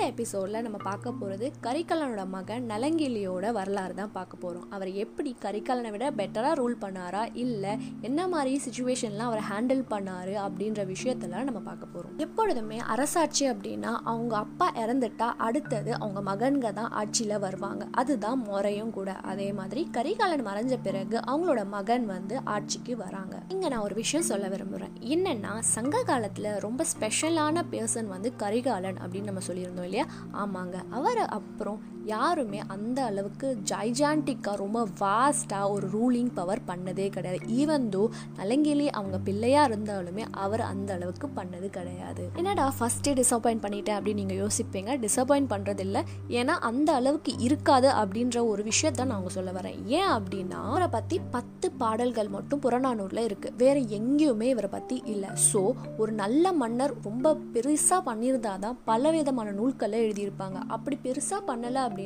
இந்த எபிசோடில் நம்ம பார்க்க போகிறது கரிகாலனோட மகன் நலங்கிலியோட வரலாறு தான் பார்க்க போகிறோம் அவர் எப்படி கரிகாலனை விட பெட்டராக ரூல் பண்ணாரா? இல்லை என்ன மாதிரி சுச்சுவேஷன்லாம் அவர் ஹேண்டில் பண்ணார் அப்படின்ற விஷயத்தெல்லாம் நம்ம பார்க்க போகிறோம் எப்பொழுதுமே அரசாட்சி அப்படின்னா அவங்க அப்பா இறந்துட்டா அடுத்தது அவங்க மகன்க தான் ஆட்சியில் வருவாங்க. அதுதான் முறையும் கூட. அதே மாதிரி கரிகாலன் மறைஞ்ச பிறகு அவங்களோட மகன் வந்து ஆட்சிக்கு வராங்க. இங்கே நான் ஒரு விஷயம் சொல்ல விரும்புகிறேன் என்னென்னா சங்க காலத்தில் ரொம்ப ஸ்பெஷலான பர்சன் வந்து கரிகாலன் அப்படின்னு நம்ம சொல்லியிருந்தோம் இல்லையா? ஆமாங்க. அவர் அப்புறம் யாருமே அந்த அளவுக்கு ஜைஜான்டிக்காக ரொம்ப வாஸ்டாக ஒரு ரூலிங் பவர் பண்ணதே கிடையாது. ஈவன் தோ நலங்கிலி அவங்க பிள்ளையாக இருந்தாலுமே அவர் அந்த அளவுக்கு பண்ணது கிடையாது. என்னடா ஃபஸ்ட்டே டிசப்பாயிண்ட் பண்ணிட்டேன் அப்படின்னு நீங்கள் யோசிப்பீங்க? டிசப்பாயிண்ட் பண்ணுறதில்ல ஏன்னா அந்த அளவுக்கு இருக்காது அப்படின்ற ஒரு விஷயத்த நான் அவங்க சொல்ல வரேன். ஏன் அப்படின்னா அவரை பற்றி பத்து பாடல்கள் மட்டும் புறநானூரில் இருக்குது வேறு எங்கேயுமே இவரை பற்றி இல்லை. ஸோ ஒரு நல்ல மன்னர் ரொம்ப பெருசாக பண்ணியிருந்தாதான் பலவிதமான நூல்களை எழுதியிருப்பாங்க. அப்படி பெருசாக பண்ணலை அப்படின்னு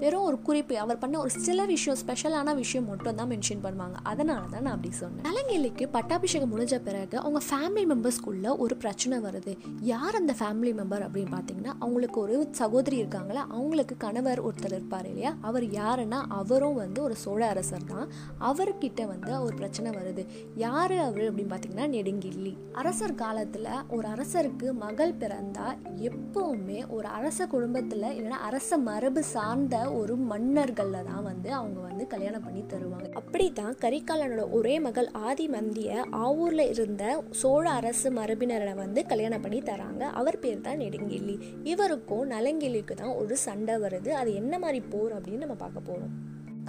வெறும் ஒரு குறிப்பு அவர் பண்ண ஒரு சில விஷயம் ஸ்பெஷலான விஷயம் மட்டும் தான் மென்ஷன் பண்ணுவாங்க. அதனால தான் நான் அப்படி சொன்னேன். நலங்கிலிக்கு பட்டாபிஷேகம் முடிஞ்ச பிறகு அவங்க ஃபேமிலி மெம்பர்ஸ்குள்ள ஒரு பிரச்சனை வருது. யார் அந்த ஃபேமிலி மெம்பர் அப்படின்னு பார்த்தீங்கன்னா அவங்களுக்கு ஒரு சகோதரி இருக்காங்களா அவங்களுக்கு கணவர் ஒருத்தர் இருப்பார் இல்லையா? அவர் யாருன்னா அவரும் வந்து ஒரு சோழ அரசர் தான். அவர்கிட்ட வந்து ஒரு பிரச்சனை வருது. யார் அவர் அப்படின்னு பார்த்தீங்கன்னா நெடுங்கில்லி அரசர் காலத்தில் ஒரு அரசருக்கு மகள் பிறந்தா எப்பவுமே ஒரு அரச குடும்பத்தில் இல்லைன்னா அரச மரபு சார்ந்த ஒரு மன்னர்களில் தான் வந்து அவங்க வந்து கல்யாணம் பண்ணி தருவாங்க. அப்படி தான் கரிகாலனோட ஒரே மகள் ஆதி மந்திய ஆவூரில் இருந்த சோழ அரசு மரபினரை வந்து கல்யாணம் பண்ணி தராங்க. அவர் பேர் தான் நெடுங்கிள்ளி. இவருக்கும் நலங்கிள்ளிக்கு தான் ஒரு சண்டை வருது. அது என்ன மாதிரி போர் அப்படின்னு நம்ம பார்க்க போகிறோம்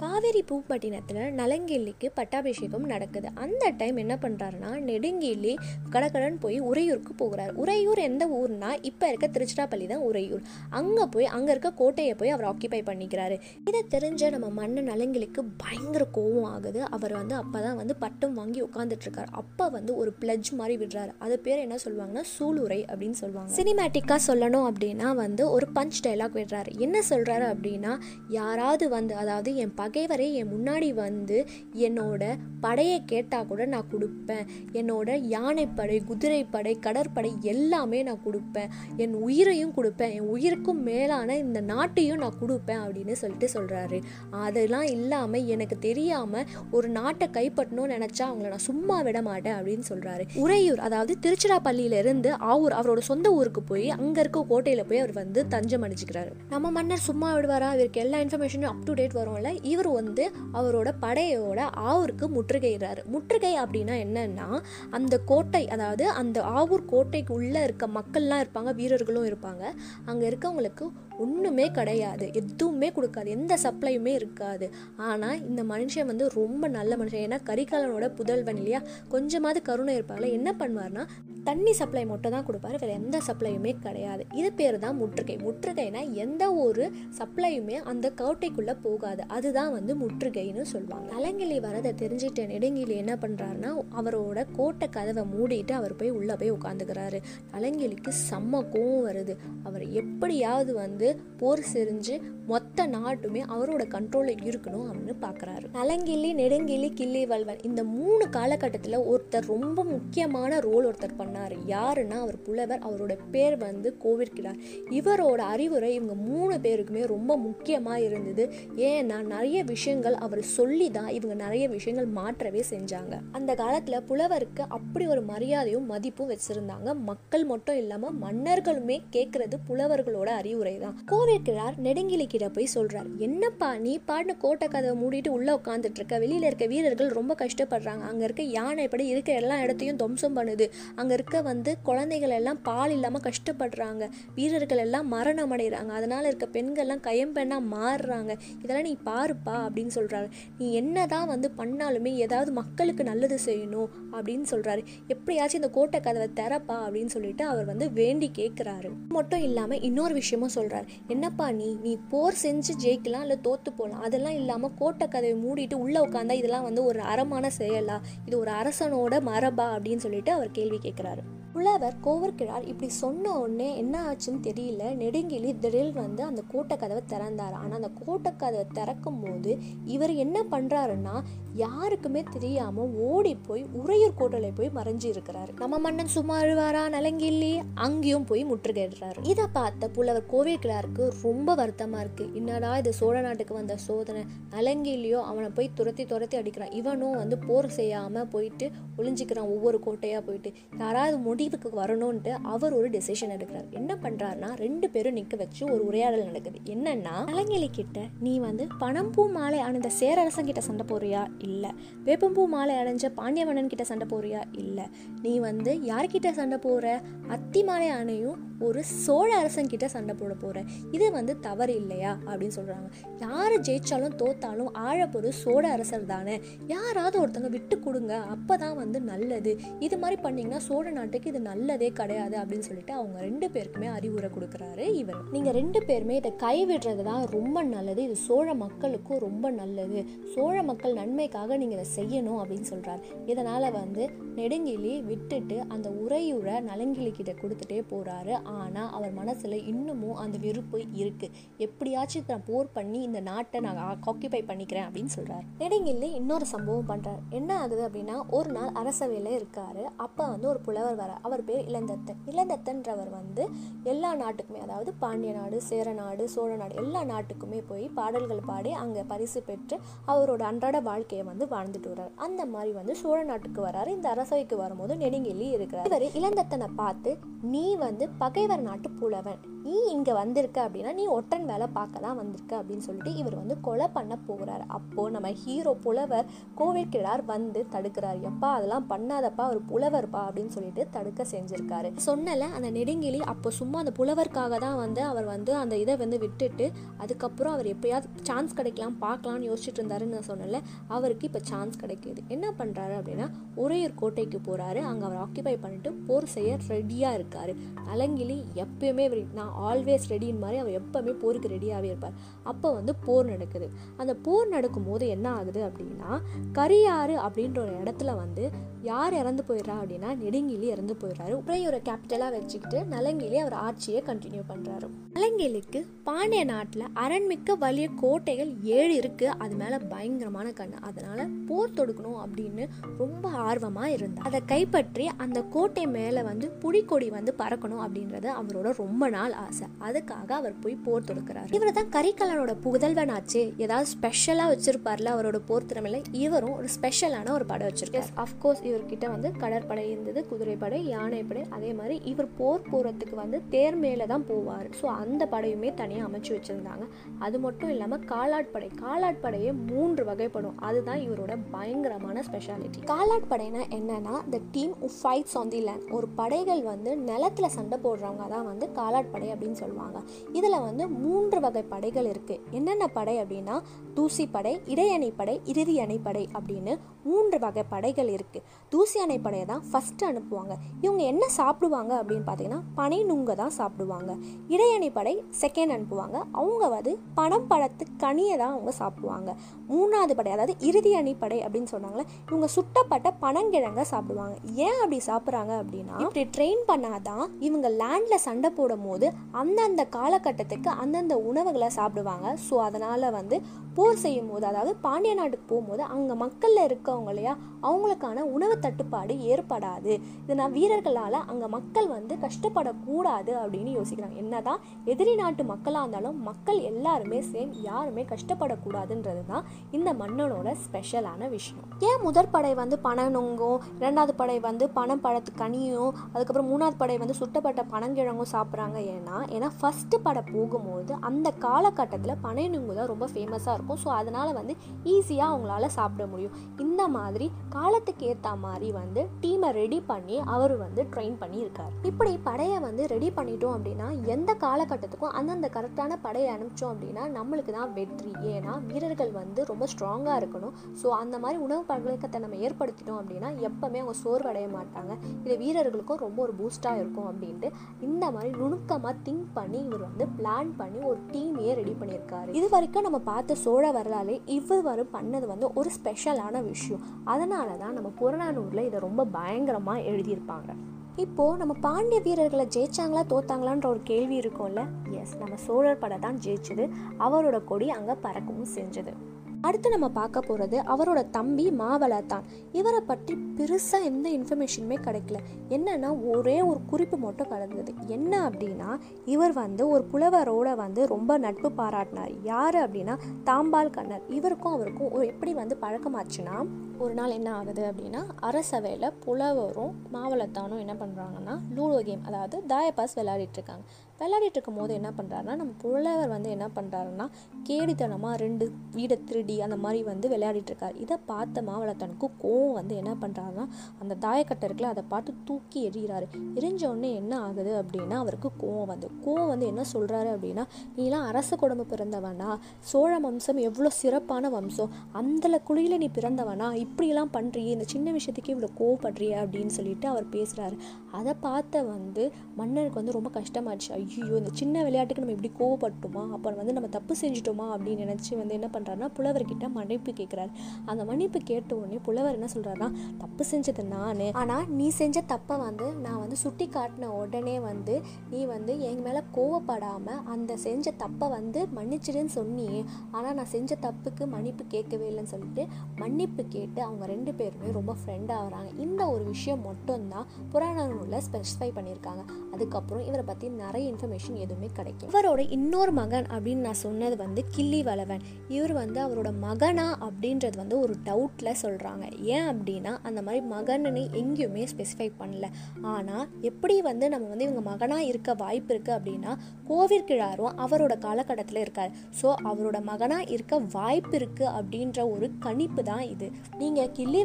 காவேரி பூப்பட்டினத்தில் நலங்கிள்ளிக்கு பட்டாபிஷேகம் நடக்குது. அந்த டைம் என்ன பண்ணுறாருன்னா நெடுங்கிள்ளி கடக்கடன் போய் உறையூருக்கு போகிறார். உறையூர் எந்த ஊர்னா இப்போ இருக்க திருச்சிராப்பள்ளி தான் உறையூர். அங்கே போய் அங்கே இருக்க கோட்டையை போய் அவர் ஆக்கிபை பண்ணிக்கிறாரு. இதை தெரிஞ்ச நம்ம மன்ன நலங்கிள்ளிக்கு பயங்கர கோவம் ஆகுது. அவர் வந்து அப்போ தான் வந்து பட்டம் வாங்கி உட்காந்துட்ருக்கார் அப்போ வந்து ஒரு பிளட்ஜ் மாதிரி விடுறாரு. அது பேர் என்ன சொல்லுவாங்கன்னா சூளுரை அப்படின்னு சொல்லுவாங்க. சினிமேட்டிக்காக சொல்லணும் அப்படின்னா வந்து ஒரு பஞ்ச் டைலாக் விடுறாரு. என்ன சொல்கிறாரு அப்படின்னா யாராவது வந்து அதாவது என் பகைவரே என் முன்னாடி வந்து என்னோட படையை கேட்டால் கூட நான் கொடுப்பேன். என்னோட யானைப்படை குதிரைப்படை கடற்படை எல்லாமே நான் கொடுப்பேன். என் உயிரையும் கொடுப்பேன். என் உயிருக்கும் மேலான இந்த நாட்டையும் நான் கொடுப்பேன் அப்படின்னு சொல்லிட்டு சொல்கிறாரு அதெல்லாம் இல்லாமல் எனக்கு தெரியாமல் ஒரு நாட்டை கைப்பற்றணும்னு நினச்சா அவங்கள நான் சும்மா விட மாட்டேன் அப்படின்னு சொல்கிறாரு உறையூர் அதாவது திருச்சிராப்பள்ளியிலேருந்து ஆவூர் அவரோட சொந்த ஊருக்கு போய் அங்கே இருக்க கோட்டையில் போய் அவர் வந்து தஞ்சம் அடிச்சுக்கிறாரு நம்ம மன்னர் சும்மா விடுவாரா? இவருக்கு எல்லா இன்ஃபர்மேஷனும் அப் டு டேட் வரும்ல? இவர் வந்து அவரோட படையோட ஆவூருக்கு முற்றுகையிடுறாரு. முற்றுகை அப்படின்னா என்னன்னா அந்த கோட்டை அதாவது அந்த ஆவூர் கோட்டைக்கு உள்ளே இருக்க மக்கள்லாம் இருப்பாங்க வீரர்களும் இருப்பாங்க. அங்கே இருக்கவங்களுக்கு ஒன்றுமே கிடையாது. எதுவுமே கொடுக்காது. எந்த சப்ளையுமே இருக்காது. ஆனால் இந்த மனுஷன் வந்து ரொம்ப நல்ல மனுஷன். ஏன்னா கரிகாலனோட புதல்வன் இல்லையா? கொஞ்சமாவது கருணை இருப்பாங்களே என்ன பண்ணுவார்னா தண்ணி சப்ளை மட்டும் தான் கொடுப்பாரு. வேறு எந்த சப்ளையுமே கிடையாது. இது பேர் தான் முற்றுகை. முற்றுகைனா எந்த ஒரு சப்ளையுமே அந்த கோட்டைக்குள்ளே போகாது. அதுதான் வந்து முற்றுகைன்னு சொல்லுவாங்க. கலங்கிலி வரதை தெரிஞ்சுட்டு நெடுங்கிலி என்ன பண்ணுறாருன்னா அவரோட கோட்டை கதவை மூடிட்டு அவர் போய் உள்ளே போய் உட்காந்துக்கிறாரு. கலங்கிலிக்கு செம்ம கோவம் வருது. அவர் எப்படியாவது வந்து போர் செறிஞ்சு மொத்த நாட்டுமே அவரோட கண்ட்ரோலில் இருக்கணும் அப்படின்னு பார்க்குறாரு நலங்கிள்ளி நெடுங்கிள்ளி கிள்ளி வல்வன் இந்த மூணு காலகட்டத்தில் ஒருத்தர் ரொம்ப முக்கியமான ரோல் ஒருத்தர் பண்ணார். யாருன்னா அவர் புலவர். அவரோட பேர் வந்து கோவிற்கிறார் இவரோட அறிவுரை இவங்க மூணு பேருக்குமே ரொம்ப முக்கியமாக இருந்தது. ஏன்னா நிறைய விஷயங்கள் அவர் சொல்லி தான் இவங்க நிறைய விஷயங்கள் மாற்றவே செஞ்சாங்க. அந்த காலத்தில் புலவருக்கு அப்படி ஒரு மரியாதையும் மதிப்பும் வச்சிருந்தாங்க. மக்கள் மட்டும் இல்லாமல் மன்னர்களுமே கேட்கறது புலவர்களோட அறிவுரை தான் கோவிற்கிறார் நெடுங்கிலி கிட்ட போய் சொல்றார். என்னப்பா நீ பாடின கோட்டை கதவை மூடிட்டு உள்ள உட்காந்துட்டு இருக்க. வெளியில இருக்க வீரர்கள் ரொம்ப கஷ்டப்படுறாங்க. அங்க இருக்க யானை இப்படி இருக்க எல்லா இடத்தையும் துவம்சம் பண்ணுது. அங்க இருக்க வந்து குழந்தைகள் எல்லாம் பால் இல்லாம கஷ்டப்படுறாங்க. வீரர்கள் எல்லாம் மரணம் அடைகிறாங்க. அதனால இருக்க பெண்கள் எல்லாம் கையம்பெண்ணா மாறுறாங்க. இதெல்லாம் நீ பாருப்பா அப்படின்னு சொல்றாரு. நீ என்னதான் வந்து பண்ணாலுமே ஏதாவது மக்களுக்கு நல்லது செய்யணும் அப்படின்னு சொல்றாரு. எப்படியாச்சும் இந்த கோட்டை கதவை திறப்பா அப்படின்னு சொல்லிட்டு அவர் வந்து வேண்டி கேட்கிறாரு மட்டும் இல்லாம இன்னொரு விஷயமும் சொல்றாரு. என்னப்பா நீ நீ போர் செஞ்சு ஜெயிக்கலாம் இல்லை தோத்து போகலாம் அதெல்லாம் இல்லாமல் கோட்டை கதவை மூடிட்டு உள்ளே உட்காந்தா இதெல்லாம் வந்து ஒரு அறமான செயலா? இது ஒரு அரசனோட மரபா? அப்படின்னு சொல்லிட்டு அவர் கேள்வி கேட்குறாரு புலவர் கோவர்கிழார் இப்படி சொன்ன உடனே என்ன ஆச்சுன்னு தெரியல. நெடுங்கிலி திடீர் வந்து அந்த கோட்டை கதவை திறந்தார் ஆனால் அந்த கோட்டை கதவை திறக்கும் போது இவர் என்ன பண்ணுறாருன்னா யாருக்குமே தெரியாமல் ஓடி போய் உறையூர் கோட்டலை போய் மறைஞ்சு இருக்கிறாரு நம்ம மன்னன் சும்மா அழுவாரா? நலங்கில்லி. அங்கேயும் போய் முற்றுகையிடுறாரு. இதை பார்த்த புலவர் கோவில்கிழாருக்கு ரொம்ப வருத்தமாக இருக்குது என்னடா இது? சோழ நாட்டுக்கு வந்த சோதனை. நலங்கிள்ளியோ அவனை போய் துரத்தி துரத்தி அடிக்கிறான். இவனும் வந்து போர் செய்யாமல் போயிட்டு ஒளிஞ்சிக்கிறான். ஒவ்வொரு கோட்டையாக போயிட்டு. யாராவது முடி முடிவுக்கு வரணும்ன்ட்டு அவர் ஒரு டெசிஷன் எடுக்கிறார். என்ன பண்றாருன்னா ரெண்டு பேரும் நிக்க வச்சு ஒரு உரையாடல் நடக்குது. என்னன்னா கலைஞலி கிட்ட நீ வந்து பணம்பூ மாலை அணிந்த சேரரசன் கிட்ட சண்டை போறியா இல்லை. வேப்பம்பூ மாலை அடைஞ்ச பாண்டியவனன் கிட்ட சண்டை போறியா இல்லை. நீ வந்து யார்கிட்ட சண்டை போற அத்தி மாலை அணையும் ஒரு சோழ அரசன் கிட்ட சண்டை போட போற. இது வந்து தவறு இல்லையா? அப்படின்னு சொல்றாங்க. யார் ஜெயிச்சாலும் தோத்தாலும் ஆழப்பொரு சோழ அரசர் தானே. யாராவது ஒருத்தவங்க விட்டு கொடுங்க. அப்பதான் வந்து நல்லது. இது மாதிரி பண்ணீங்கன்னா சோழ நாட்டுக்கு இது நல்லதே கிடையாது அப்படின்னு சொல்லிட்டு அவங்க ரெண்டு பேருக்குமே அறிவுரை கொடுக்குறாரு இவர். நீங்கள் ரெண்டு பேருமே இதை கைவிடுறது தான் ரொம்ப நல்லது. இது சோழ மக்களுக்கும் ரொம்ப நல்லது. சோழ மக்கள் நன்மைக்காக நீங்கள் இதை செய்யணும் அப்படின்னு சொல்கிறார் இதனால் வந்து நெடுங்கிலி விட்டுட்டு அந்த உரையுரை நலங்கிலி கிட்ட கொடுத்துட்டே போகிறாரு ஆனால் அவர் மனசில் இன்னமும் அந்த வெறுப்பு இருக்குது எப்படியாச்சும் நான் போர் பண்ணி இந்த நாட்டை நான் ஆக்கியபை பண்ணிக்கிறேன் அப்படின்னு சொல்கிறார் நெடுங்கிலி இன்னொரு சம்பவம் பண்ணுறார் என்ன ஆகுது அப்படின்னா ஒரு நாள் அரசவையில் இருக்காரு. அப்போ வந்து ஒரு புலவர் வர அவர் பேர் இளந்தத்தன். இளந்தத்தன்றவர் வந்து எல்லா நாட்டுக்குமே அதாவது பாண்டிய நாடு சேர நாடு சோழ நாடு எல்லா நாட்டுக்குமே போய் பாடல்கள் பாடி அங்கே பரிசு பெற்று அவரோட அன்றாட வாழ்க்கையை வந்து வாழ்ந்துட்டு வர்றார். அந்த மாதிரி வந்து சோழ நாட்டுக்கு வராரு இந்த அரசவைக்கு வரும்போது நெடுங்கெல்லி இருக்கிறார். இவர் இளந்தத்தனை பார்த்து நீ வந்து பகைவர் நாட்டு புலவன். நீ இங்கே வந்திருக்க அப்படின்னா நீ ஒற்றன் வேலை பார்க்க தான் வந்திருக்க அப்படின்னு சொல்லிட்டு இவர் வந்து கொலை பண்ண போகிறாரு அப்போது நம்ம ஹீரோ புலவர் கோவில்கிழார் வந்து தடுக்கிறார். எப்பா அதெல்லாம் பண்ணாதப்பா அவர் புலவர்ப்பா அப்படின்னு சொல்லிட்டு தடுக்க செஞ்சிருக்காரு. சொன்னல அந்த நெடுங்கிலி அப்போ சும்மா அந்த புலவருக்காக தான் வந்து அவர் வந்து அந்த இதை வந்து விட்டுட்டு அதுக்கப்புறம் அவர் எப்பயாவது சான்ஸ் கிடைக்கலாம் பார்க்கலாம்னு யோசிச்சுட்டு இருந்தாருன்னு நான் சொன்னல அவருக்கு இப்போ சான்ஸ் கிடைக்கிது. என்ன பண்ணுறாரு அப்படின்னா உறையூர் கோட்டைக்கு போகிறாரு அங்கே அவர் ஆக்கியபை பண்ணிட்டு போர் செய்ய ரெடியாக இருக்காரு. அலங்கிலி எப்பயுமே இவர் நான் ஆல்வேஸ் ரெடின்னு மாதிரி அவர் எப்போவுமே போருக்கு ரெடியாகவே இருப்பார் அப்போ வந்து போர் நடக்குது. அந்த போர் நடக்கும்போது என்ன ஆகுது அப்படின்னா கரியாறு அப்படின்ற ஒரு இடத்துல வந்து யார் இறந்து போயிடுறா அப்படின்னா நெடுங்கிலி இறந்து போயிடுறாரு. உறையூரை கேபிட்டலாக வச்சுக்கிட்டு நலங்கிலி அவர் ஆட்சியை கண்டினியூ பண்ணுறாரு நலங்கிலிக்கு பாண்டிய நாட்டில் அரண்மிக்க வலிய கோட்டைகள் ஏழு இருக்கு. அது மேலே பயங்கரமான கண் அதனால போர் தொடுக்கணும் அப்படின்னு ரொம்ப ஆர்வமாக இருந்தார் அதை கைப்பற்றி அந்த கோட்டை மேலே வந்து புலிக்கொடி வந்து பறக்கணும் அப்படின்றது அவரோட ரொம்ப நாள் ஆசை. அதுக்காக அவர் போய் போர் தொடுக்கிறார். இவர் தான் கரிக்கலனோட புதல்வனாச்சு. ஏதாவது ஸ்பெஷலாக வச்சிருப்பார்ல அவரோட போர் திறமையில. இவரும் ஒரு ஸ்பெஷலான ஒரு படை வச்சிருக்காரு. அஃப்கோர்ஸ் இவர்கிட்ட வந்து கடற்படை இருந்தது குதிரைப்படை யானைப்படை அதே மாதிரி இவர் போர் போகிறதுக்கு வந்து தேர் மேலே தான் போவார். ஸோ அந்த படையுமே தனியாக அமைச்சு வச்சுருந்தாங்க. அது மட்டும் இல்லாமல் காலாட்படை காலாட்படையே மூன்று வகைப்படும். அதுதான் இவரோட பயங்கரமான ஸ்பெஷாலிட்டி காலாட்படைனா என்னன்னா the team fights on the land ஒரு படைகள் வந்து நிலத்துல சண்டை போடுறவங்க தான் வந்து காலாட்படை அப்படின்னு சொல்லுவாங்க. இதில் வந்து மூன்று வகை படைகள் இருக்குது என்னென்ன படை அப்படின்னா தூசி படை இடையணை படை இறுதி அணைப்படை அப்படின்னு மூன்று வகை படைகள் இருக்குது தூசி அணைப்படையை தான் ஃபஸ்ட்டு அனுப்புவாங்க. இவங்க என்ன சாப்பிடுவாங்க அப்படின்னு பார்த்தீங்கன்னா பனை நுங்க தான் சாப்பிடுவாங்க. இடையணை படை செகண்ட் அனுப்புவாங்க. அவங்க வந்து பனம் பழத்து கனியை தான் அவங்க சாப்பிடுவாங்க. மூணாவது படை அதாவது இறுதி அணிப்படை அப்படின்னு சொன்னாங்களே இவங்க சுட்டப்பட்ட பனங்கிழங்க சாப்பிடுவாங்க. ஏன் அப்படி சாப்பிட்றாங்க அப்படின்னா இப்படி ட்ரெயின் பண்ணாதான் இவங்க லேண்ட்ல சண்டை போடும் போது அந்தந்த காலகட்டத்துக்கு அந்தந்த உணவுகளை சாப்பிடுவாங்க. ஸோ அதனால வந்து போர் செய்யும் போது அதாவது பாண்டிய நாட்டுக்கு போகும்போது அங்கே மக்களில் இருக்கவங்க இல்லையா அவங்களுக்கான உணவு தட்டுப்பாடு ஏற்படாது. இதனால் வீரர்களால் அங்கே மக்கள் வந்து கஷ்டப்படக்கூடாது அப்படின்னு யோசிக்கிறாங்க. என்னதான் எதிரி நாட்டு மக்களாக இருந்தாலும் மக்கள் எல்லாருமே சேம் யாருமே கஷ்டப்படக்கூடாதுன்றது தான் இந்த மன்னனோட ஸ்பெஷலான விஷயம். ஏன் முதற் படை வந்து பனை நொங்கும் இரண்டாவது படை வந்து பனம் பழத்து கனியும் அதுக்கப்புறம் மூணாவது படை வந்து சுட்டப்பட்ட பனங்கிழங்கும் சாப்பிட்றாங்க? ஏன்னா ஏன்னா ஃபஸ்ட்டு படை போகும்போது அந்த காலகட்டத்தில் பனை நுங்கு தான் ரொம்ப ஃபேமஸாக இருக்கும். ஸோ அதனால் வந்து ஈஸியாக அவங்களால சாப்பிட முடியும். இந்த மாதிரி காலத்துக்கு ஏற்ற மாதிரி வந்து டீமை ரெடி பண்ணி அவர் வந்து ட்ரெயின் பண்ணியிருக்கார். இப்படி படையை வந்து ரெடி பண்ணிட்டோம் அப்படின்னா எந்த காலகட்டத்துக்கும் அந்தந்த கரெக்டான படையை அனுப்பிச்சோம் அப்படின்னா நம்மளுக்கு தான் வெற்றி. ஏன்னா வீரர்கள் வந்து ரொம்ப ஸ்ட்ராங்காக இருக்கணும். ஸோ அந்த மாதிரி உணவு பழக்கத்தை நம்ம ஏற்படுத்திட்டோம் அப்படின்னா எப்பவுமே அவங்க சோர்வடைய மாட்டாங்க. இது வீரர்களுக்கும் ரொம்ப ஒரு பூஸ்டாக இருக்கும் அப்படின்ட்டு இந்த மாதிரி நுணுக்கமாக திங்க் பண்ணி இவர் வந்து பிளான் பண்ணி ஒரு டீமையே ரெடி பண்ணியிருக்காரு. இது வரைக்கும் நம்ம பார்த்த சோழ வரலாறு இவ்வாறு பண்ணது வந்து ஒரு ஸ்பெஷலான விஷயம். அதனால தான் நம்ம புறநானூரில் இதை ரொம்ப பயங்கரமாக எழுதியிருப்பாங்க. இப்போது நம்ம பாண்டிய வீரர்களை ஜெயிச்சாங்களா தோத்தாங்களான்ற ஒரு கேள்வி இருக்கும்ல? எஸ் நம்ம சோழர் படை தான் ஜெயிச்சது. அவரோட கொடி அங்கே பறக்கவும் செஞ்சது. அடுத்து நம்ம பார்க்க போகிறது அவரோட தம்பி மாவளத்தான் இவரை பற்றி பெருசாக எந்த இன்ஃபர்மேஷனுமே கிடைக்கல. என்னன்னா ஒரே ஒரு குறிப்பு மட்டும் கலந்தது. என்ன அப்படின்னா இவர் வந்து ஒரு புலவரோட வந்து ரொம்ப நட்பு பாராட்டினார். யார் அப்படின்னா தாம்பால் கண்ணர். இவருக்கும் அவருக்கும் ஒரு எப்படி வந்து பழக்கமாச்சுன்னா ஒரு நாள் என்ன ஆகுது அப்படின்னா அரசவையில் புலவரும் மாவளத்தானும் என்ன பண்ணுறாங்கன்னா லூடோ கேம் அதாவது தாயப்பாஸ் விளையாடிட்டு இருக்காங்க. விளையாடிட்டு இருக்கும் போது என்ன பண்ணுறாருன்னா நம்ம புலவர் வந்து என்ன பண்ணுறாருன்னா கேடித்தனமாக ரெண்டு வீடை திருடி அந்த மாதிரி வந்து விளையாடிட்டுருக்காரு இதை பார்த்த மாவளத்தனுக்கு கோவம் வந்து என்ன பண்ணுறாருன்னா அந்த தாயக்கட்டை இருக்குல்ல அதை பார்த்து தூக்கி எறிகிறாரு. எரிஞ்சோடனே என்ன ஆகுது அப்படின்னா அவருக்கு கோவம் வந்து கோவம் வந்து என்ன சொல்கிறாரு அப்படின்னா நீலாம் அரச குடும்பம் பிறந்தவனா? சோழ வம்சம் எவ்வளோ சிறப்பான வம்சம்? அந்த குழியில் நீ பிறந்தவனா? இப்படிலாம் பண்ணுறியே இந்த சின்ன விஷயத்துக்கு இவ்வளோ கோவப்படுறியே அப்படின்னு சொல்லிட்டு அவர் பேசுகிறாரு அதை பார்த்த வந்து மன்னருக்கு வந்து ரொம்ப கஷ்டமாச்சு ஐயோ இந்த சின்ன விளையாட்டுக்கு நம்ம இப்படி கோவப்பட்டோமா அப்புறம் வந்து நம்ம தப்பு செஞ்சுட்டோமா அப்படின்னு நினச்சி வந்து என்ன பண்ணுறாருன்னா புலவர்கிட்ட மன்னிப்பு கேட்குறாரு அந்த மன்னிப்பு கேட்ட உடனே புலவர் என்ன சொல்கிறாருன்னா தப்பு செஞ்சது நான். ஆனால் நீ செஞ்ச தப்பை வந்து நான் வந்து சுட்டி காட்டின உடனே வந்து நீ வந்து எங்க மேலே கோவப்படாமல் அந்த செஞ்ச தப்பை வந்து மன்னிச்சிடுன்னு சொன்னியே. ஆனால் நான் செஞ்ச தப்புக்கு மன்னிப்பு கேட்கவே இல்லைன்னு சொல்லிட்டு மன்னிப்பு கேட்டு அவங்க ரெண்டு பேருமே ரொம்ப ஃப்ரெண்ட் ஆகுறாங்க இந்த ஒரு விஷயம் மட்டும்தான் புராண நூலில் ஸ்பெசிஃபை பண்ணியிருக்காங்க. அதுக்கப்புறம் இவரை பற்றி நிறைய இன்ஃபர்மேஷன் எதுவுமே கிடைக்கும் இவரோட இன்னொரு மகன் அப்படின்னு நான் சொன்னது வந்து கிள்ளி வளவன் இவர் வந்து அவரோட மகனா அப்படின்றது வந்து ஒரு டவுட்டில் சொல்கிறாங்க ஏன் அப்படின்னா அந்த மாதிரி மகன்னு எங்கேயுமே ஸ்பெசிஃபை பண்ணல. ஆனால் எப்படி வந்து நம்ம வந்து இவங்க மகனாக இருக்க வாய்ப்பு இருக்குது அப்படின்னா கோவிற்கிழாரும் அவரோட காலகட்டத்தில் இருக்கார். ஸோ அவரோட மகனாக இருக்க வாய்ப்பு இருக்குது அப்படின்ற ஒரு கணிப்பு தான் இது. நீங்கள் கிள்ளி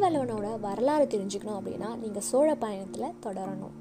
வரலாறு தெரிஞ்சுக்கணும் அப்படின்னா நீங்கள் சோழ பயணத்தில் தொடரணும்.